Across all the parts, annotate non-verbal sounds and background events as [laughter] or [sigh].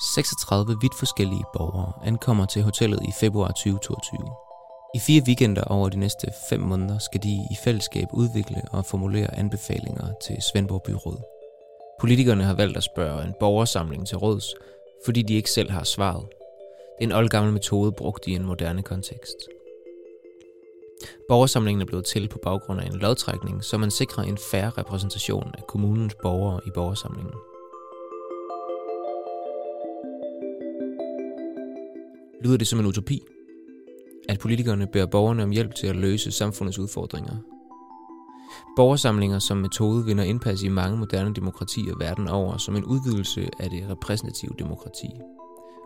36 vidt forskellige borgere ankommer til hotellet i februar 2022. I fire weekender over de næste fem måneder skal de i fællesskab udvikle og formulere anbefalinger til Svendborg Byråd. Politikerne har valgt at spørge en borgersamling til råds, fordi de ikke selv har svaret. Det er en oldgammel metode brugt i en moderne kontekst. Borgersamlingen er blevet til på baggrund af en lodtrækning, så man sikrer en færre repræsentation af kommunens borgere i borgersamlingen. Lyder det som en utopi, at politikerne beder borgerne om hjælp til at løse samfundets udfordringer. Borgersamlinger som metode vinder indpas i mange moderne demokratier verden over som en udvidelse af det repræsentative demokrati.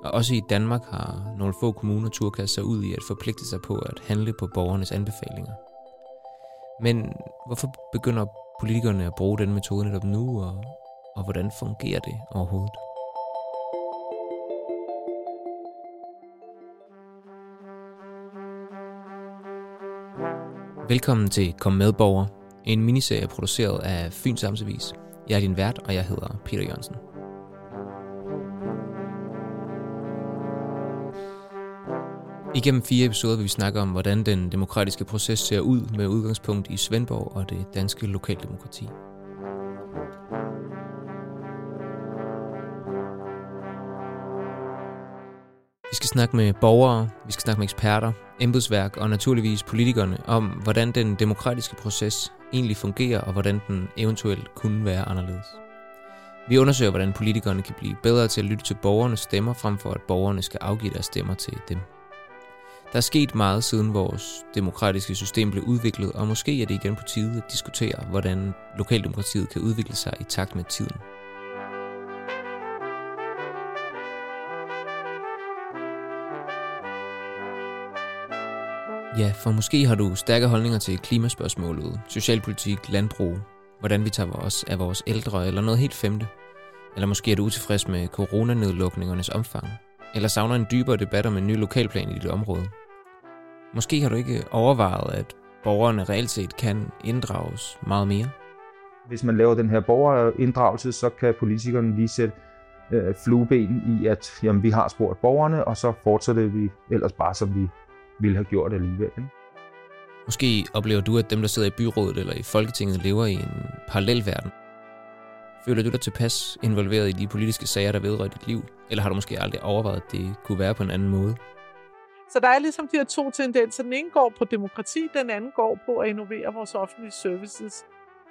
Og også i Danmark har nogle få kommuner turkastet sig ud i at forpligte sig på at handle på borgernes anbefalinger. Men hvorfor begynder politikerne at bruge den metode netop nu, og, og hvordan fungerer det overhovedet? Velkommen til Kom med borger, en miniserie produceret af Fyns Amtsavis. Jeg er din vært, og jeg hedder Peter Jørgensen. Igennem fire episoder vil vi snakke om, hvordan den demokratiske proces ser ud med udgangspunkt i Svendborg og det danske lokaldemokrati. Vi skal snakke med borgere, vi skal snakke med eksperter, embedsværk og naturligvis politikerne om, hvordan den demokratiske proces egentlig fungerer og hvordan den eventuelt kunne være anderledes. Vi undersøger, hvordan politikerne kan blive bedre til at lytte til borgernes stemmer, frem for at borgerne skal afgive deres stemmer til dem. Der er sket meget siden vores demokratiske system blev udviklet, og måske er det igen på tide at diskutere, hvordan lokaldemokratiet kan udvikle sig i takt med tiden. Ja, for måske har du stærke holdninger til klimaspørgsmålet, socialpolitik, landbrug, hvordan vi tager os af vores ældre eller noget helt femte. Eller måske er du utilfreds med coronanedlukningernes omfang. Eller savner en dybere debat om en ny lokalplan i dit område. Måske har du ikke overvejet, at borgerne reelt set kan inddrages meget mere. Hvis man laver den her borgerinddragelse, så kan politikerne lige sætte øh, flueben i, at jamen, vi har spurgt borgerne, og så fortsætter vi ellers bare, som vi ville have gjort alligevel. Ikke? Måske oplever du, at dem, der sidder i byrådet eller i Folketinget, lever i en parallel verden. Føler du dig tilpas involveret i de politiske sager, der vedrører dit liv? Eller har du måske aldrig overvejet, at det kunne være på en anden måde? Så der er ligesom de her to tendenser. Den ene går på demokrati, den anden går på at innovere vores offentlige services.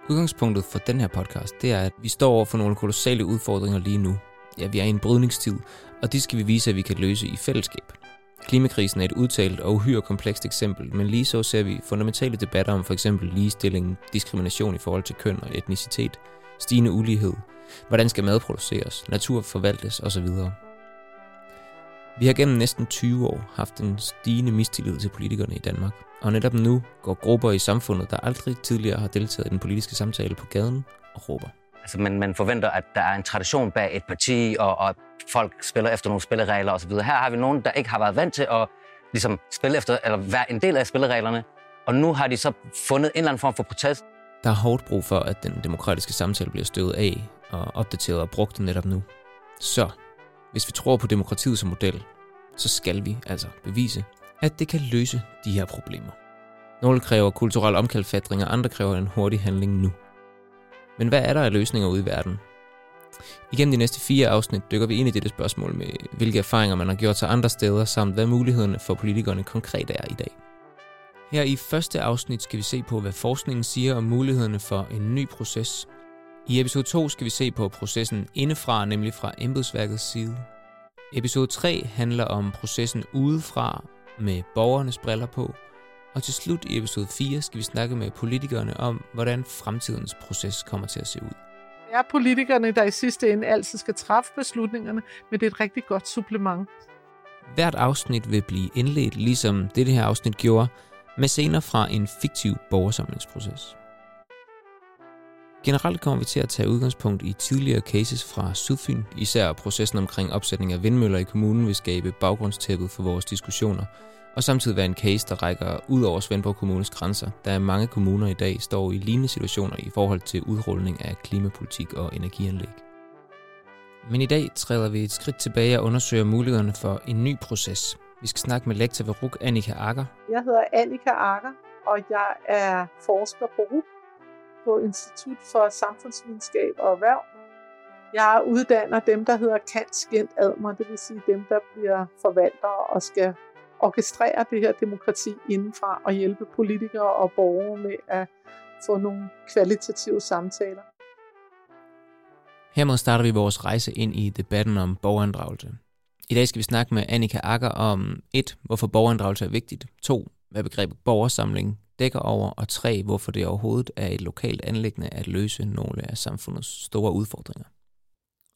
Udgangspunktet for den her podcast, det er, at vi står over for nogle kolossale udfordringer lige nu. Ja, vi er i en brydningstid, og det skal vi vise, at vi kan løse i fællesskab. Klimakrisen er et udtalt og uhyre komplekst eksempel, men lige så ser vi fundamentale debatter om f.eks. ligestilling, diskrimination i forhold til køn og etnicitet, stigende ulighed, hvordan skal mad produceres, natur forvaltes osv. Vi har gennem næsten 20 år haft en stigende mistillid til politikerne i Danmark, og netop nu går grupper i samfundet, der aldrig tidligere har deltaget i den politiske samtale på gaden og råber. Altså, man, man forventer, at der er en tradition bag et parti, og, og folk spiller efter nogle spilleregler osv. Her har vi nogen, der ikke har været vant til at ligesom, spille efter, eller være en del af spillereglerne, og nu har de så fundet en eller anden form for protest. Der er hårdt brug for, at den demokratiske samtale bliver støvet af og opdateret og brugt netop nu. Så, hvis vi tror på demokratiet som model, så skal vi altså bevise, at det kan løse de her problemer. Nogle kræver kulturel omkalfatring, og andre kræver en hurtig handling nu. Men hvad er der af løsninger ude i verden? Igennem de næste fire afsnit dykker vi ind i dette spørgsmål med, hvilke erfaringer man har gjort sig andre steder, samt hvad mulighederne for politikerne konkret er i dag. Her i første afsnit skal vi se på, hvad forskningen siger om mulighederne for en ny proces. I episode 2 skal vi se på processen indefra, nemlig fra embedsværkets side. Episode 3 handler om processen udefra med borgernes briller på, og til slut i episode 4 skal vi snakke med politikerne om, hvordan fremtidens proces kommer til at se ud. Det er politikerne, der i sidste ende altid skal træffe beslutningerne, men det er et rigtig godt supplement. Hvert afsnit vil blive indledt, ligesom det her afsnit gjorde, med scener fra en fiktiv borgersamlingsproces. Generelt kommer vi til at tage udgangspunkt i tidligere cases fra Sydfyn, især processen omkring opsætning af vindmøller i kommunen vil skabe baggrundstæppet for vores diskussioner, og samtidig være en case, der rækker ud over Svendborg Kommunes grænser, er mange kommuner i dag står i lignende situationer i forhold til udrulning af klimapolitik og energianlæg. Men i dag træder vi et skridt tilbage og undersøger mulighederne for en ny proces. Vi skal snakke med lektor ved RUK, Annika Akker. Jeg hedder Annika Akker, og jeg er forsker på RUK på Institut for Samfundsvidenskab og Erhverv. Jeg uddanner dem, der hedder Kant Admer, det vil sige dem, der bliver forvaltere og skal orkestrere det her demokrati indenfra og hjælpe politikere og borgere med at få nogle kvalitative samtaler. Hermed starter vi vores rejse ind i debatten om borgerinddragelse. I dag skal vi snakke med Annika Akker om 1. Hvorfor borgerinddragelse er vigtigt. 2. Hvad begrebet borgersamling dækker over. Og 3. Hvorfor det overhovedet er et lokalt anlæggende at løse nogle af samfundets store udfordringer.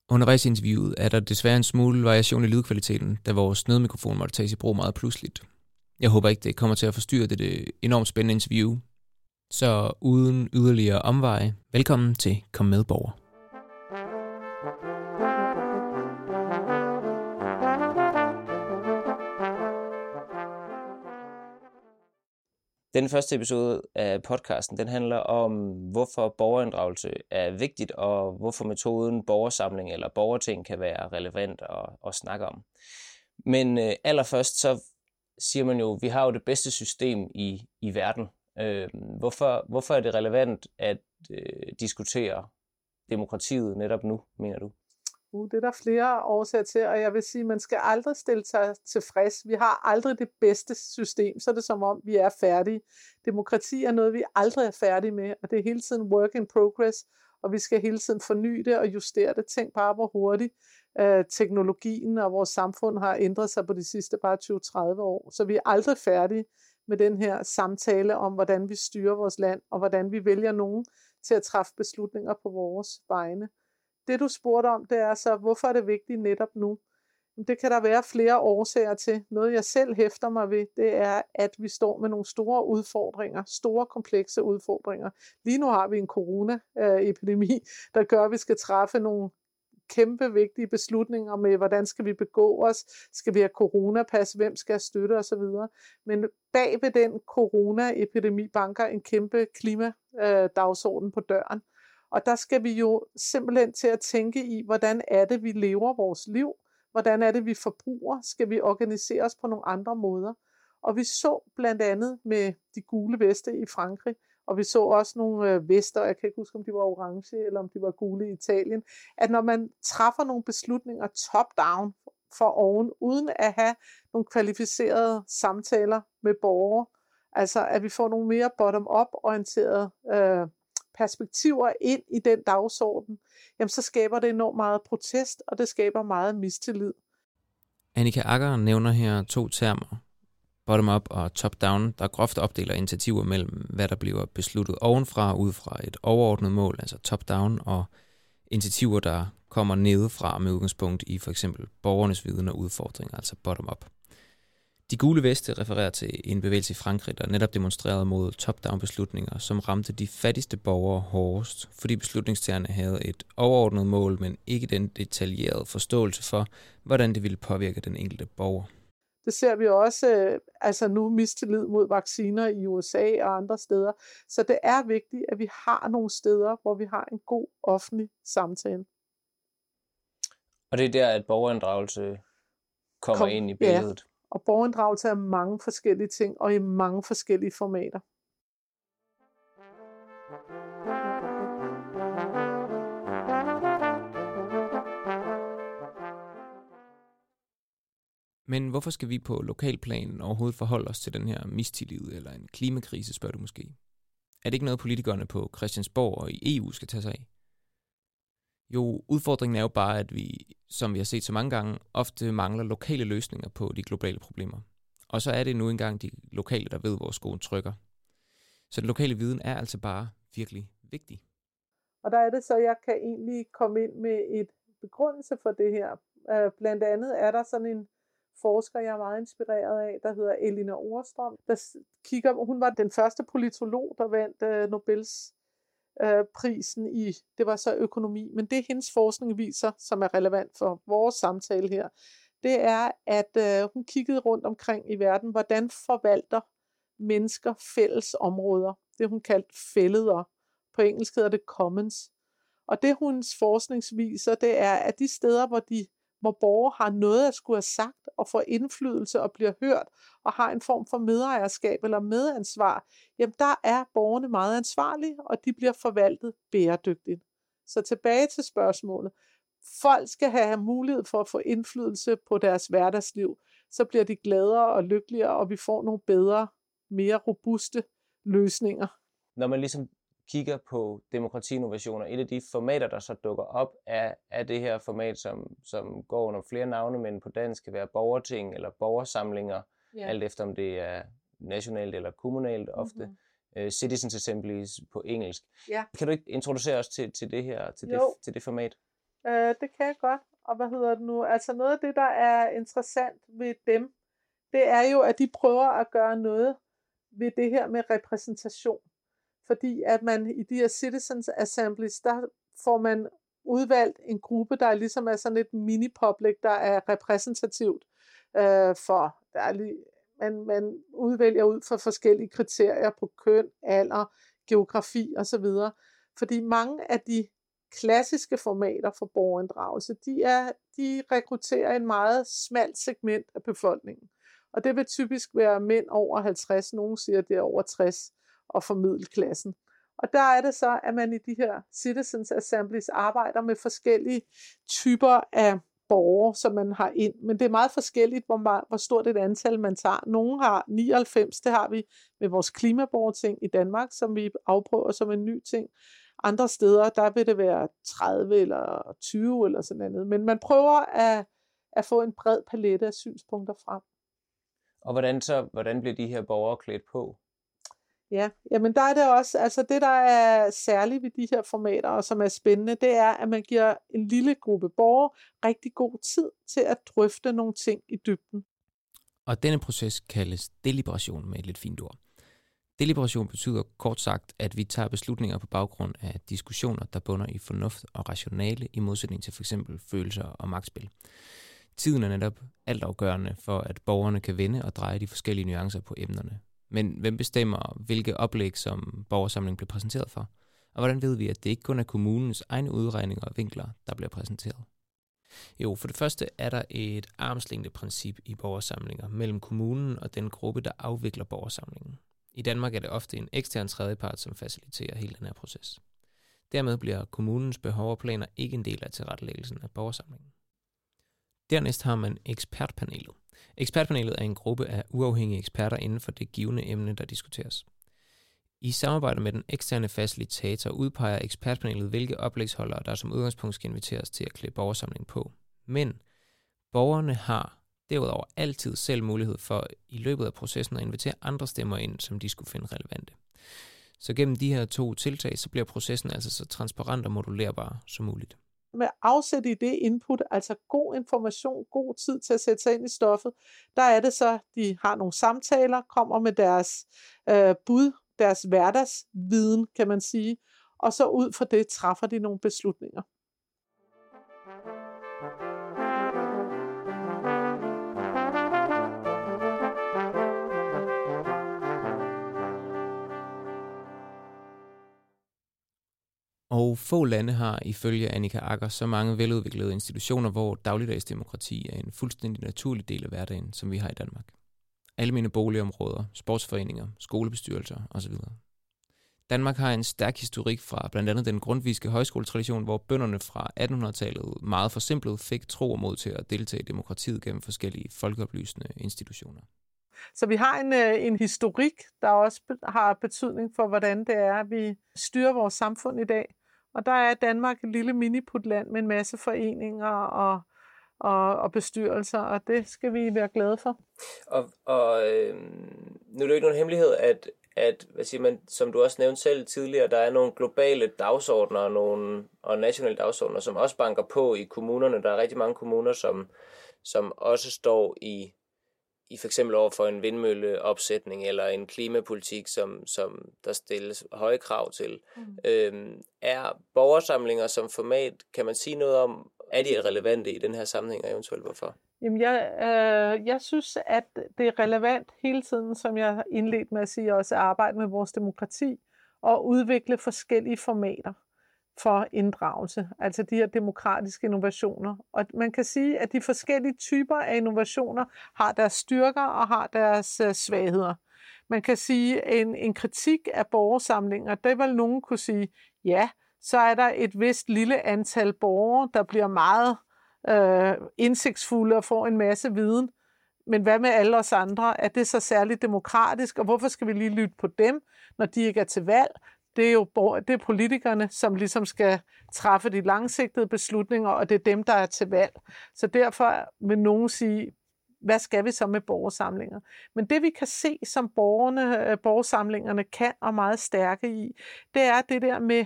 Undervejs i interviewet er der desværre en smule variation i lydkvaliteten, da vores nødmikrofon måtte tages i brug meget pludseligt. Jeg håber ikke, det kommer til at forstyrre det, det enormt spændende interview. Så uden yderligere omveje, velkommen til Kom med borger. Den første episode af podcasten, den handler om, hvorfor borgerinddragelse er vigtigt, og hvorfor metoden borgersamling eller borgerting kan være relevant at, at snakke om. Men øh, allerførst så siger man jo, vi har jo det bedste system i, i verden. Øh, hvorfor, hvorfor er det relevant at øh, diskutere demokratiet netop nu, mener du? Bruge. det er der flere årsager til, og jeg vil sige, at man skal aldrig stille sig tilfreds. Vi har aldrig det bedste system, så er det som om, vi er færdige. Demokrati er noget, vi aldrig er færdige med, og det er hele tiden work in progress, og vi skal hele tiden forny det og justere det. Tænk bare, hvor hurtigt øh, teknologien og vores samfund har ændret sig på de sidste bare 20-30 år. Så vi er aldrig færdige med den her samtale om, hvordan vi styrer vores land, og hvordan vi vælger nogen til at træffe beslutninger på vores vegne. Det du spurgte om, det er så, hvorfor er det vigtigt netop nu? Det kan der være flere årsager til. Noget jeg selv hæfter mig ved, det er, at vi står med nogle store udfordringer, store komplekse udfordringer. Lige nu har vi en coronaepidemi, der gør, at vi skal træffe nogle kæmpe vigtige beslutninger med, hvordan skal vi begå os, skal vi have coronapas, hvem skal støtte osv. Men bag ved den coronaepidemi banker en kæmpe klimadagsorden på døren. Og der skal vi jo simpelthen til at tænke i, hvordan er det, vi lever vores liv? Hvordan er det, vi forbruger? Skal vi organisere os på nogle andre måder? Og vi så blandt andet med de gule veste i Frankrig, og vi så også nogle øh, vester, jeg kan ikke huske, om de var orange eller om de var gule i Italien, at når man træffer nogle beslutninger top-down for oven, uden at have nogle kvalificerede samtaler med borgere, altså at vi får nogle mere bottom-up orienterede øh, perspektiver ind i den dagsorden, jamen så skaber det enormt meget protest, og det skaber meget mistillid. Annika Akker nævner her to termer, bottom-up og top-down, der groft opdeler initiativer mellem, hvad der bliver besluttet ovenfra, ud fra et overordnet mål, altså top-down, og initiativer, der kommer nedefra med udgangspunkt i for eksempel borgernes viden og udfordringer, altså bottom-up. De gule veste refererer til en bevægelse i Frankrig, der netop demonstrerede mod top-down beslutninger, som ramte de fattigste borgere hårdest, fordi beslutningstagerne havde et overordnet mål, men ikke den detaljerede forståelse for, hvordan det ville påvirke den enkelte borger. Det ser vi også øh, altså nu mistillid mod vacciner i USA og andre steder. Så det er vigtigt, at vi har nogle steder, hvor vi har en god offentlig samtale. Og det er der, at borgerinddragelse kommer Kom, ind i billedet. Ja. Og borgerinddragelse er mange forskellige ting, og i mange forskellige formater. Men hvorfor skal vi på lokalplanen overhovedet forholde os til den her mistillid eller en klimakrise, spørger du måske? Er det ikke noget, politikerne på Christiansborg og i EU skal tage sig af? Jo, udfordringen er jo bare, at vi, som vi har set så mange gange, ofte mangler lokale løsninger på de globale problemer. Og så er det nu engang de lokale, der ved, hvor skoen trykker. Så den lokale viden er altså bare virkelig vigtig. Og der er det så, jeg kan egentlig komme ind med et begrundelse for det her. Øh, blandt andet er der sådan en forsker, jeg er meget inspireret af, der hedder Elina Orstrøm, der kigger, hun var den første politolog, der vandt øh, Nobels øh, prisen i, det var så økonomi, men det hendes forskning viser, som er relevant for vores samtale her, det er, at øh, hun kiggede rundt omkring i verden, hvordan forvalter mennesker fælles områder. Det hun kaldte fælleder. På engelsk hedder det commons. Og det hendes forskning viser, det er, at de steder, hvor de hvor borgere har noget at skulle have sagt og får indflydelse og bliver hørt og har en form for medejerskab eller medansvar, jamen der er borgerne meget ansvarlige, og de bliver forvaltet bæredygtigt. Så tilbage til spørgsmålet. Folk skal have mulighed for at få indflydelse på deres hverdagsliv. Så bliver de gladere og lykkeligere, og vi får nogle bedre, mere robuste løsninger. Når man ligesom kigger på demokratiinnovationer, et af de formater, der så dukker op, er, er det her format, som, som går under flere navne, men på dansk kan være borgerting eller borgersamlinger, ja. alt efter om det er nationalt eller kommunalt ofte. Mm-hmm. Uh, Citizens Assemblies på engelsk. Ja. Kan du ikke introducere os til, til det her, til det, til det format? Uh, det kan jeg godt. Og hvad hedder det nu? Altså noget af det, der er interessant ved dem, det er jo, at de prøver at gøre noget ved det her med repræsentation fordi at man i de her citizens assemblies, der får man udvalgt en gruppe, der ligesom er sådan et mini-public, der er repræsentativt øh, for, der er lige, man, man udvælger ud fra forskellige kriterier på køn, alder, geografi osv. Fordi mange af de klassiske formater for borgerinddragelse, de, er, de rekrutterer en meget smalt segment af befolkningen. Og det vil typisk være mænd over 50, nogen siger, det er over 60 og formiddelklassen. Og der er det så, at man i de her Citizens Assemblies arbejder med forskellige typer af borgere, som man har ind. Men det er meget forskelligt, hvor, meget, hvor stort et antal man tager. Nogle har 99, det har vi med vores klimaborgerting i Danmark, som vi afprøver som en ny ting. Andre steder, der vil det være 30 eller 20 eller sådan noget. Men man prøver at, at få en bred palette af synspunkter frem. Og hvordan så, hvordan bliver de her borgere klædt på? Ja, jamen der er det også, altså det der er særligt ved de her formater, og som er spændende, det er, at man giver en lille gruppe borgere rigtig god tid til at drøfte nogle ting i dybden. Og denne proces kaldes deliberation med et lidt fint ord. Deliberation betyder kort sagt, at vi tager beslutninger på baggrund af diskussioner, der bunder i fornuft og rationale, i modsætning til f.eks. følelser og magtspil. Tiden er netop altafgørende for, at borgerne kan vende og dreje de forskellige nuancer på emnerne, men hvem bestemmer, hvilke oplæg, som borgersamlingen bliver præsenteret for? Og hvordan ved vi, at det ikke kun er kommunens egne udregninger og vinkler, der bliver præsenteret? Jo, for det første er der et armslængdeprincip i borgersamlinger mellem kommunen og den gruppe, der afvikler borgersamlingen. I Danmark er det ofte en ekstern tredjepart, som faciliterer hele den her proces. Dermed bliver kommunens behov og planer ikke en del af tilrettelæggelsen af borgersamlingen. Dernæst har man ekspertpanelet. Ekspertpanelet er en gruppe af uafhængige eksperter inden for det givende emne, der diskuteres. I samarbejde med den eksterne facilitator udpeger ekspertpanelet, hvilke oplægsholdere, der som udgangspunkt skal inviteres til at klæde borgersamlingen på. Men borgerne har derudover altid selv mulighed for i løbet af processen at invitere andre stemmer ind, som de skulle finde relevante. Så gennem de her to tiltag, så bliver processen altså så transparent og modulerbar som muligt med afsæt i det input, altså god information, god tid til at sætte sig ind i stoffet, der er det så, de har nogle samtaler, kommer med deres øh, bud, deres hverdagsviden, kan man sige, og så ud fra det træffer de nogle beslutninger. Og få lande har ifølge Annika Akker så mange veludviklede institutioner, hvor dagligdagsdemokrati er en fuldstændig naturlig del af hverdagen, som vi har i Danmark. Almene boligområder, sportsforeninger, skolebestyrelser osv. Danmark har en stærk historik fra blandt andet den grundviske højskoletradition, hvor bønderne fra 1800-tallet meget forsimplet fik tro og mod til at deltage i demokratiet gennem forskellige folkeoplysende institutioner. Så vi har en, øh, en historik, der også har betydning for, hvordan det er, at vi styrer vores samfund i dag. Og der er Danmark et lille miniputland med en masse foreninger og, og, og bestyrelser, og det skal vi være glade for. Og, og øh, nu er det jo ikke nogen hemmelighed, at, at hvad siger man, som du også nævnte selv tidligere, der er nogle globale dagsordner og, nogle, og nationale dagsordner, som også banker på i kommunerne. Der er rigtig mange kommuner, som, som også står i i for eksempel over for en vindmølleopsætning eller en klimapolitik, som, som der stilles høje krav til. Mm. Øhm, er borgersamlinger som format, kan man sige noget om, er de relevante i den her sammenhæng, og eventuelt hvorfor? Jamen, jeg, øh, jeg synes, at det er relevant hele tiden, som jeg har indledt med at sige, også at arbejde med vores demokrati og udvikle forskellige formater for inddragelse, altså de her demokratiske innovationer. Og man kan sige, at de forskellige typer af innovationer har deres styrker og har deres øh, svagheder. Man kan sige, at en, en kritik af borgersamlinger, det vil nogen kunne sige, ja, så er der et vist lille antal borgere, der bliver meget øh, indsigtsfulde og får en masse viden. Men hvad med alle os andre? Er det så særligt demokratisk, og hvorfor skal vi lige lytte på dem, når de ikke er til valg? Det er jo det er politikerne, som ligesom skal træffe de langsigtede beslutninger, og det er dem, der er til valg. Så derfor vil nogen sige, hvad skal vi så med borgersamlinger? Men det vi kan se, som borgerne, øh, borgersamlingerne kan og meget stærke i, det er det der med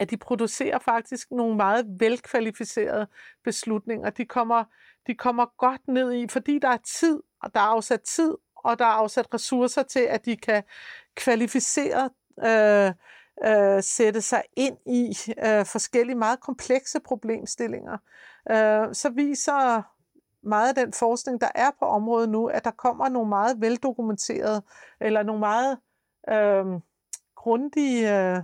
at de producerer faktisk nogle meget velkvalificerede beslutninger. De kommer, de kommer godt ned i, fordi der er tid, og der er afsat tid, og der er afsat ressourcer til, at de kan kvalificere øh, øh, sætte sig ind i øh, forskellige meget komplekse problemstillinger. Øh, så viser meget af den forskning, der er på området nu, at der kommer nogle meget veldokumenterede, eller nogle meget øh, grundige øh,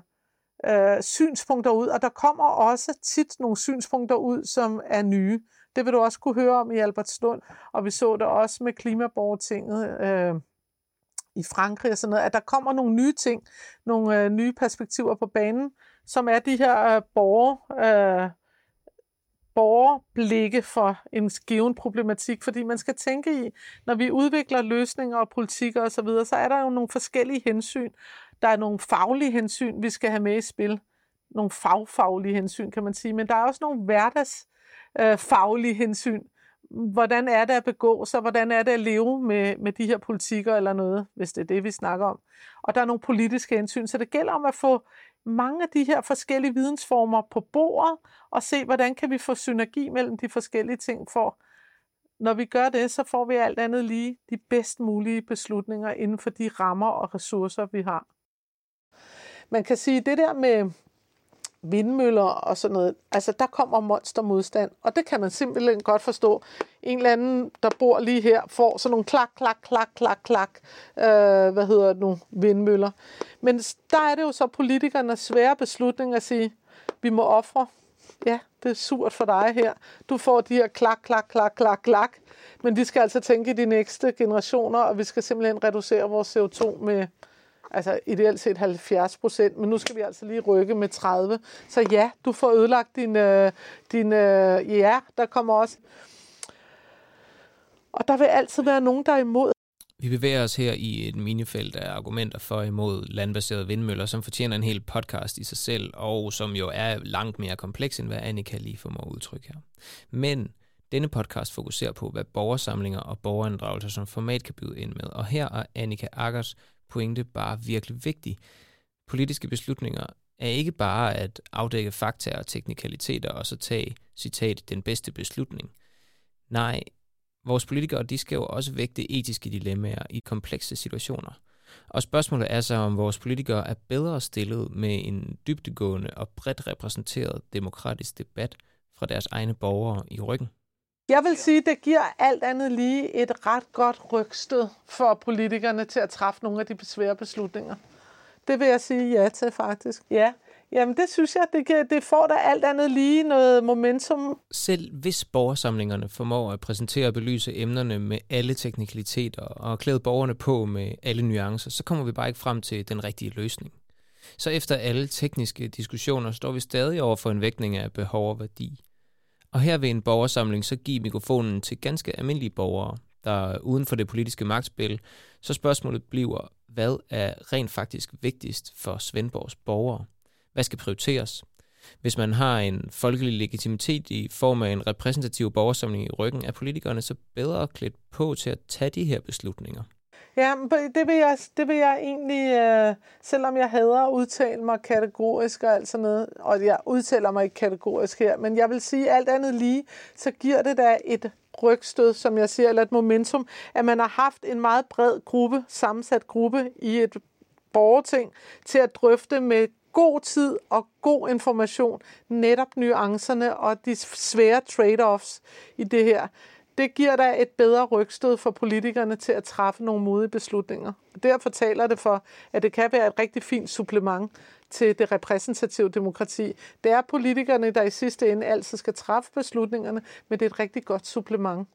øh, synspunkter ud, og der kommer også tit nogle synspunkter ud, som er nye. Det vil du også kunne høre om i Albertslund, og vi så det også med Klimaborgertinget øh, i Frankrig og sådan noget, at der kommer nogle nye ting, nogle øh, nye perspektiver på banen, som er de her øh, borger, øh, borgerblikke for en given problematik, fordi man skal tænke i, når vi udvikler løsninger og politikker osv., så, videre, så er der jo nogle forskellige hensyn, der er nogle faglige hensyn, vi skal have med i spil. Nogle fagfaglige hensyn, kan man sige. Men der er også nogle hverdagsfaglige øh, hensyn. Hvordan er det at begå sig? Hvordan er det at leve med, med de her politikker eller noget, hvis det er det, vi snakker om? Og der er nogle politiske hensyn. Så det gælder om at få mange af de her forskellige vidensformer på bordet, og se, hvordan kan vi få synergi mellem de forskellige ting, for når vi gør det, så får vi alt andet lige de bedst mulige beslutninger inden for de rammer og ressourcer, vi har. Man kan sige, det der med vindmøller og sådan noget, altså der kommer monstermodstand, og det kan man simpelthen godt forstå. En eller anden, der bor lige her, får sådan nogle klak, klak, klak, klak, klak, øh, hvad hedder det nu, vindmøller. Men der er det jo så politikernes svære beslutning at sige, vi må ofre. Ja, det er surt for dig her. Du får de her klak, klak, klak, klak, klak. Men vi skal altså tænke i de næste generationer, og vi skal simpelthen reducere vores CO2 med altså ideelt set 70 procent, men nu skal vi altså lige rykke med 30. Så ja, du får ødelagt din, øh, din øh, ja, der kommer også. Og der vil altid være nogen, der er imod. Vi bevæger os her i et minifelt af argumenter for og imod landbaserede vindmøller, som fortjener en hel podcast i sig selv, og som jo er langt mere kompleks, end hvad Annika lige formår at udtrykke her. Men denne podcast fokuserer på, hvad borgersamlinger og borgerinddragelser som format kan byde ind med, og her er Annika Akkers pointe bare virkelig vigtig. Politiske beslutninger er ikke bare at afdække fakta og teknikaliteter og så tage, citat, den bedste beslutning. Nej, vores politikere de skal jo også vægte etiske dilemmaer i komplekse situationer. Og spørgsmålet er så, om vores politikere er bedre stillet med en dybtegående og bredt repræsenteret demokratisk debat fra deres egne borgere i ryggen. Jeg vil sige, det giver alt andet lige et ret godt rygstød for politikerne til at træffe nogle af de svære beslutninger. Det vil jeg sige ja til, faktisk. Ja, Jamen det synes jeg, det, kan, det får der alt andet lige noget momentum. Selv hvis borgersamlingerne formår at præsentere og belyse emnerne med alle teknikaliteter og klæde borgerne på med alle nuancer, så kommer vi bare ikke frem til den rigtige løsning. Så efter alle tekniske diskussioner står vi stadig over for en vægtning af behov og værdi. Og her vil en borgersamling så give mikrofonen til ganske almindelige borgere, der er uden for det politiske magtspil, så spørgsmålet bliver, hvad er rent faktisk vigtigst for Svendborgs borgere? Hvad skal prioriteres? Hvis man har en folkelig legitimitet i form af en repræsentativ borgersamling i ryggen, er politikerne så bedre klædt på til at tage de her beslutninger. Ja, det vil jeg, det vil jeg egentlig, øh, selvom jeg hader at udtale mig kategorisk og alt sådan noget, og jeg udtaler mig ikke kategorisk her, men jeg vil sige alt andet lige, så giver det da et rygstød, som jeg siger, eller et momentum, at man har haft en meget bred gruppe, sammensat gruppe i et borgerting til at drøfte med god tid og god information netop nuancerne og de svære trade-offs i det her det giver da et bedre rygstød for politikerne til at træffe nogle modige beslutninger. Derfor taler det for, at det kan være et rigtig fint supplement til det repræsentative demokrati. Det er politikerne, der i sidste ende altid skal træffe beslutningerne, men det er et rigtig godt supplement.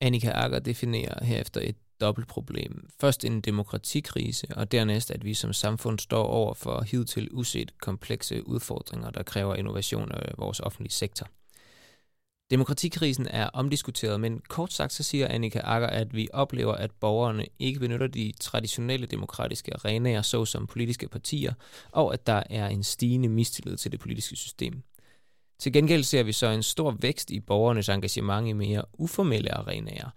Annika Akker definerer herefter et dobbelt problem. Først en demokratikrise, og dernæst at vi som samfund står over for hidtil uset komplekse udfordringer, der kræver innovation af vores offentlige sektor. Demokratikrisen er omdiskuteret, men kort sagt så siger Annika Akker, at vi oplever, at borgerne ikke benytter de traditionelle demokratiske arenaer, såsom politiske partier, og at der er en stigende mistillid til det politiske system. Til gengæld ser vi så en stor vækst i borgernes engagement i mere uformelle arenaer.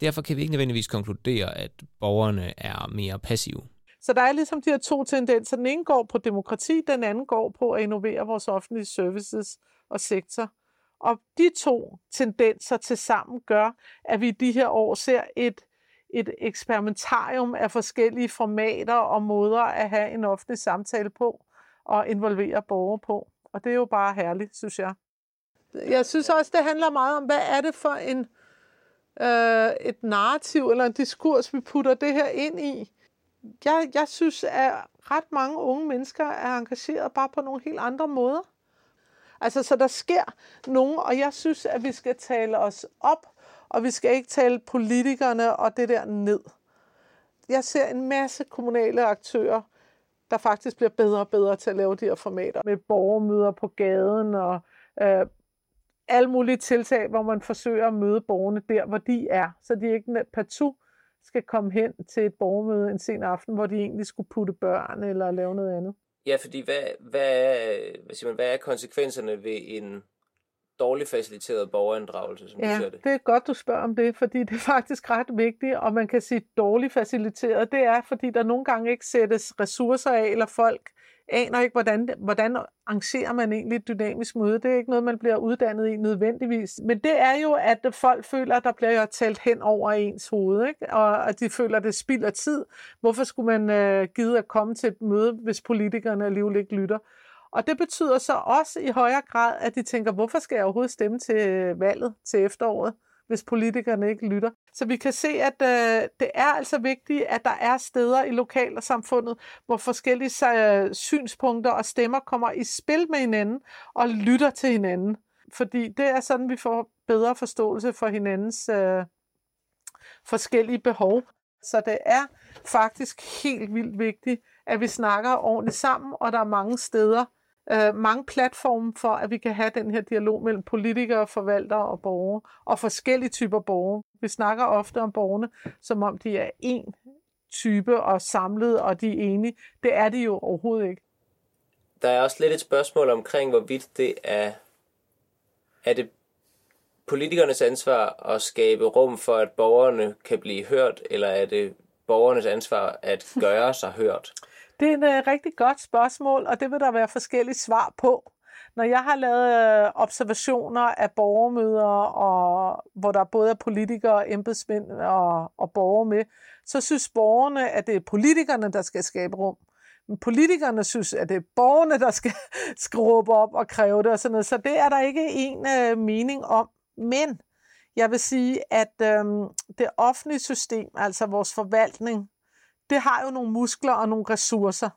Derfor kan vi ikke nødvendigvis konkludere, at borgerne er mere passive. Så der er ligesom de her to tendenser. Den ene går på demokrati, den anden går på at innovere vores offentlige services og sektor. Og de to tendenser til sammen gør, at vi i de her år ser et, et eksperimentarium af forskellige formater og måder at have en offentlig samtale på og involvere borgere på. Og det er jo bare herligt, synes jeg. Jeg synes også, det handler meget om, hvad er det for en, øh, et narrativ eller en diskurs, vi putter det her ind i. Jeg, jeg synes, at ret mange unge mennesker er engageret bare på nogle helt andre måder. Altså, så der sker nogen, og jeg synes, at vi skal tale os op, og vi skal ikke tale politikerne og det der ned. Jeg ser en masse kommunale aktører, der faktisk bliver bedre og bedre til at lave de her formater med borgermøder på gaden og øh, alle mulige tiltag, hvor man forsøger at møde borgerne der, hvor de er, så de ikke partout skal komme hen til et borgermøde en sen aften, hvor de egentlig skulle putte børn eller lave noget andet. Ja, fordi hvad, hvad, er, hvad, siger man, hvad er konsekvenserne ved en dårligt faciliteret borgerinddragelse, som ja, du ser det? det er godt, du spørger om det, fordi det er faktisk ret vigtigt, og man kan sige dårligt faciliteret, det er, fordi der nogle gange ikke sættes ressourcer af, eller folk aner ikke, hvordan, hvordan arrangerer man egentlig et dynamisk møde. Det er ikke noget, man bliver uddannet i nødvendigvis. Men det er jo, at folk føler, at der bliver jo talt hen over ens hoved, ikke? og at de føler, at det spilder tid. Hvorfor skulle man øh, gide at komme til et møde, hvis politikerne alligevel ikke lytter? Og det betyder så også i højere grad, at de tænker, hvorfor skal jeg overhovedet stemme til valget til efteråret, hvis politikerne ikke lytter. Så vi kan se, at øh, det er altså vigtigt, at der er steder i lokalsamfundet, hvor forskellige øh, synspunkter og stemmer kommer i spil med hinanden og lytter til hinanden. Fordi det er sådan, vi får bedre forståelse for hinandens øh, forskellige behov. Så det er faktisk helt vildt vigtigt, at vi snakker ordentligt sammen, og der er mange steder, øh, mange platforme for, at vi kan have den her dialog mellem politikere, forvaltere og borgere, og forskellige typer borgere. Vi snakker ofte om borgerne, som om de er én type og samlet, og de er enige. Det er de jo overhovedet ikke. Der er også lidt et spørgsmål omkring, hvorvidt det er, er det politikernes ansvar at skabe rum for, at borgerne kan blive hørt, eller er det borgernes ansvar at gøre sig hørt? Det er et uh, øh, rigtig godt spørgsmål, og det vil der være forskellige svar på. Når jeg har lavet uh, observationer af borgermøder, og, hvor der både er politikere, embedsmænd og, og borgere med, så synes borgerne, at det er politikerne, der skal skabe rum. Men politikerne synes, at det er borgerne, der skal [laughs] skrubbe op og kræve det og sådan noget. Så det er der ikke en øh, mening om. Men jeg vil sige, at øh, det offentlige system, altså vores forvaltning, det har jo nogle muskler og nogle ressourcer.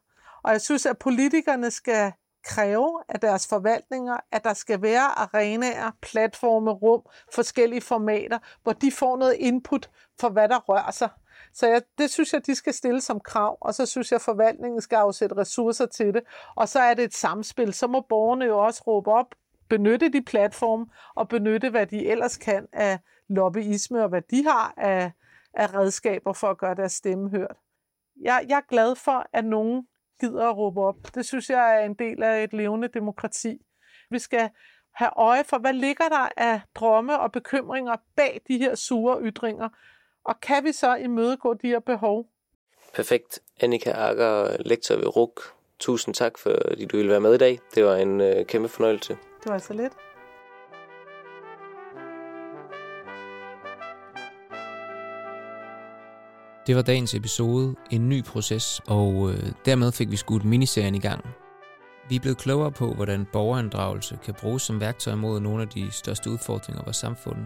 Og jeg synes, at politikerne skal kræve af deres forvaltninger, at der skal være arenaer, platforme, rum, forskellige formater, hvor de får noget input for, hvad der rører sig. Så jeg, det synes jeg, de skal stille som krav, og så synes jeg, at forvaltningen skal afsætte ressourcer til det. Og så er det et samspil. Så må borgerne jo også råbe op, benytte de platforme, og benytte, hvad de ellers kan af lobbyisme, og hvad de har af, af redskaber for at gøre deres stemme hørt jeg, jeg er glad for, at nogen gider at råbe op. Det synes jeg er en del af et levende demokrati. Vi skal have øje for, hvad ligger der af drømme og bekymringer bag de her sure ytringer, og kan vi så imødegå de her behov? Perfekt. Annika Akker, lektor ved RUK. Tusind tak, fordi du ville være med i dag. Det var en øh, kæmpe fornøjelse. Det var så lidt. Det var dagens episode, en ny proces, og øh, dermed fik vi skudt miniserien i gang. Vi er blevet klogere på, hvordan borgerinddragelse kan bruges som værktøj mod nogle af de største udfordringer i vores samfund.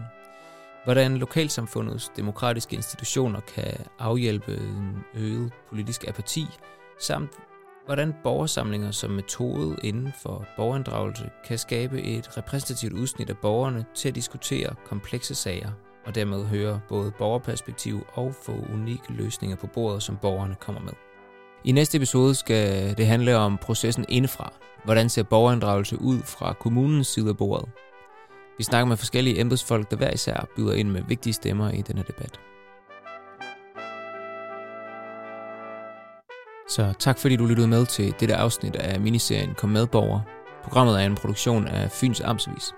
hvordan lokalsamfundets demokratiske institutioner kan afhjælpe en øget politisk apati, samt hvordan borgersamlinger som metode inden for borgerinddragelse kan skabe et repræsentativt udsnit af borgerne til at diskutere komplekse sager og dermed høre både borgerperspektiv og få unikke løsninger på bordet, som borgerne kommer med. I næste episode skal det handle om processen indefra. Hvordan ser borgerinddragelse ud fra kommunens side af bordet? Vi snakker med forskellige embedsfolk, der hver især byder ind med vigtige stemmer i denne debat. Så tak fordi du lyttede med til dette afsnit af miniserien Kom med borger. Programmet er en produktion af Fyns Amtsvis.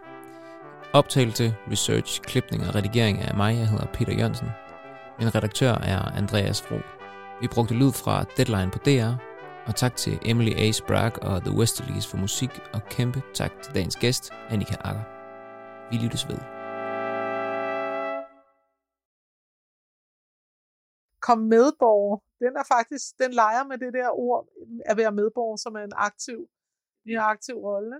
Optagelse, research, klipning og redigering af mig, jeg hedder Peter Jørgensen. Min redaktør er Andreas Fro. Vi brugte lyd fra Deadline på DR, og tak til Emily A. Sprague og The Westerlies for musik, og kæmpe tak til dagens gæst, Annika Akker. Vi lyttes ved. Kom medborger. Den er faktisk, den leger med det der ord at være medborger, som er en aktiv, en aktiv rolle.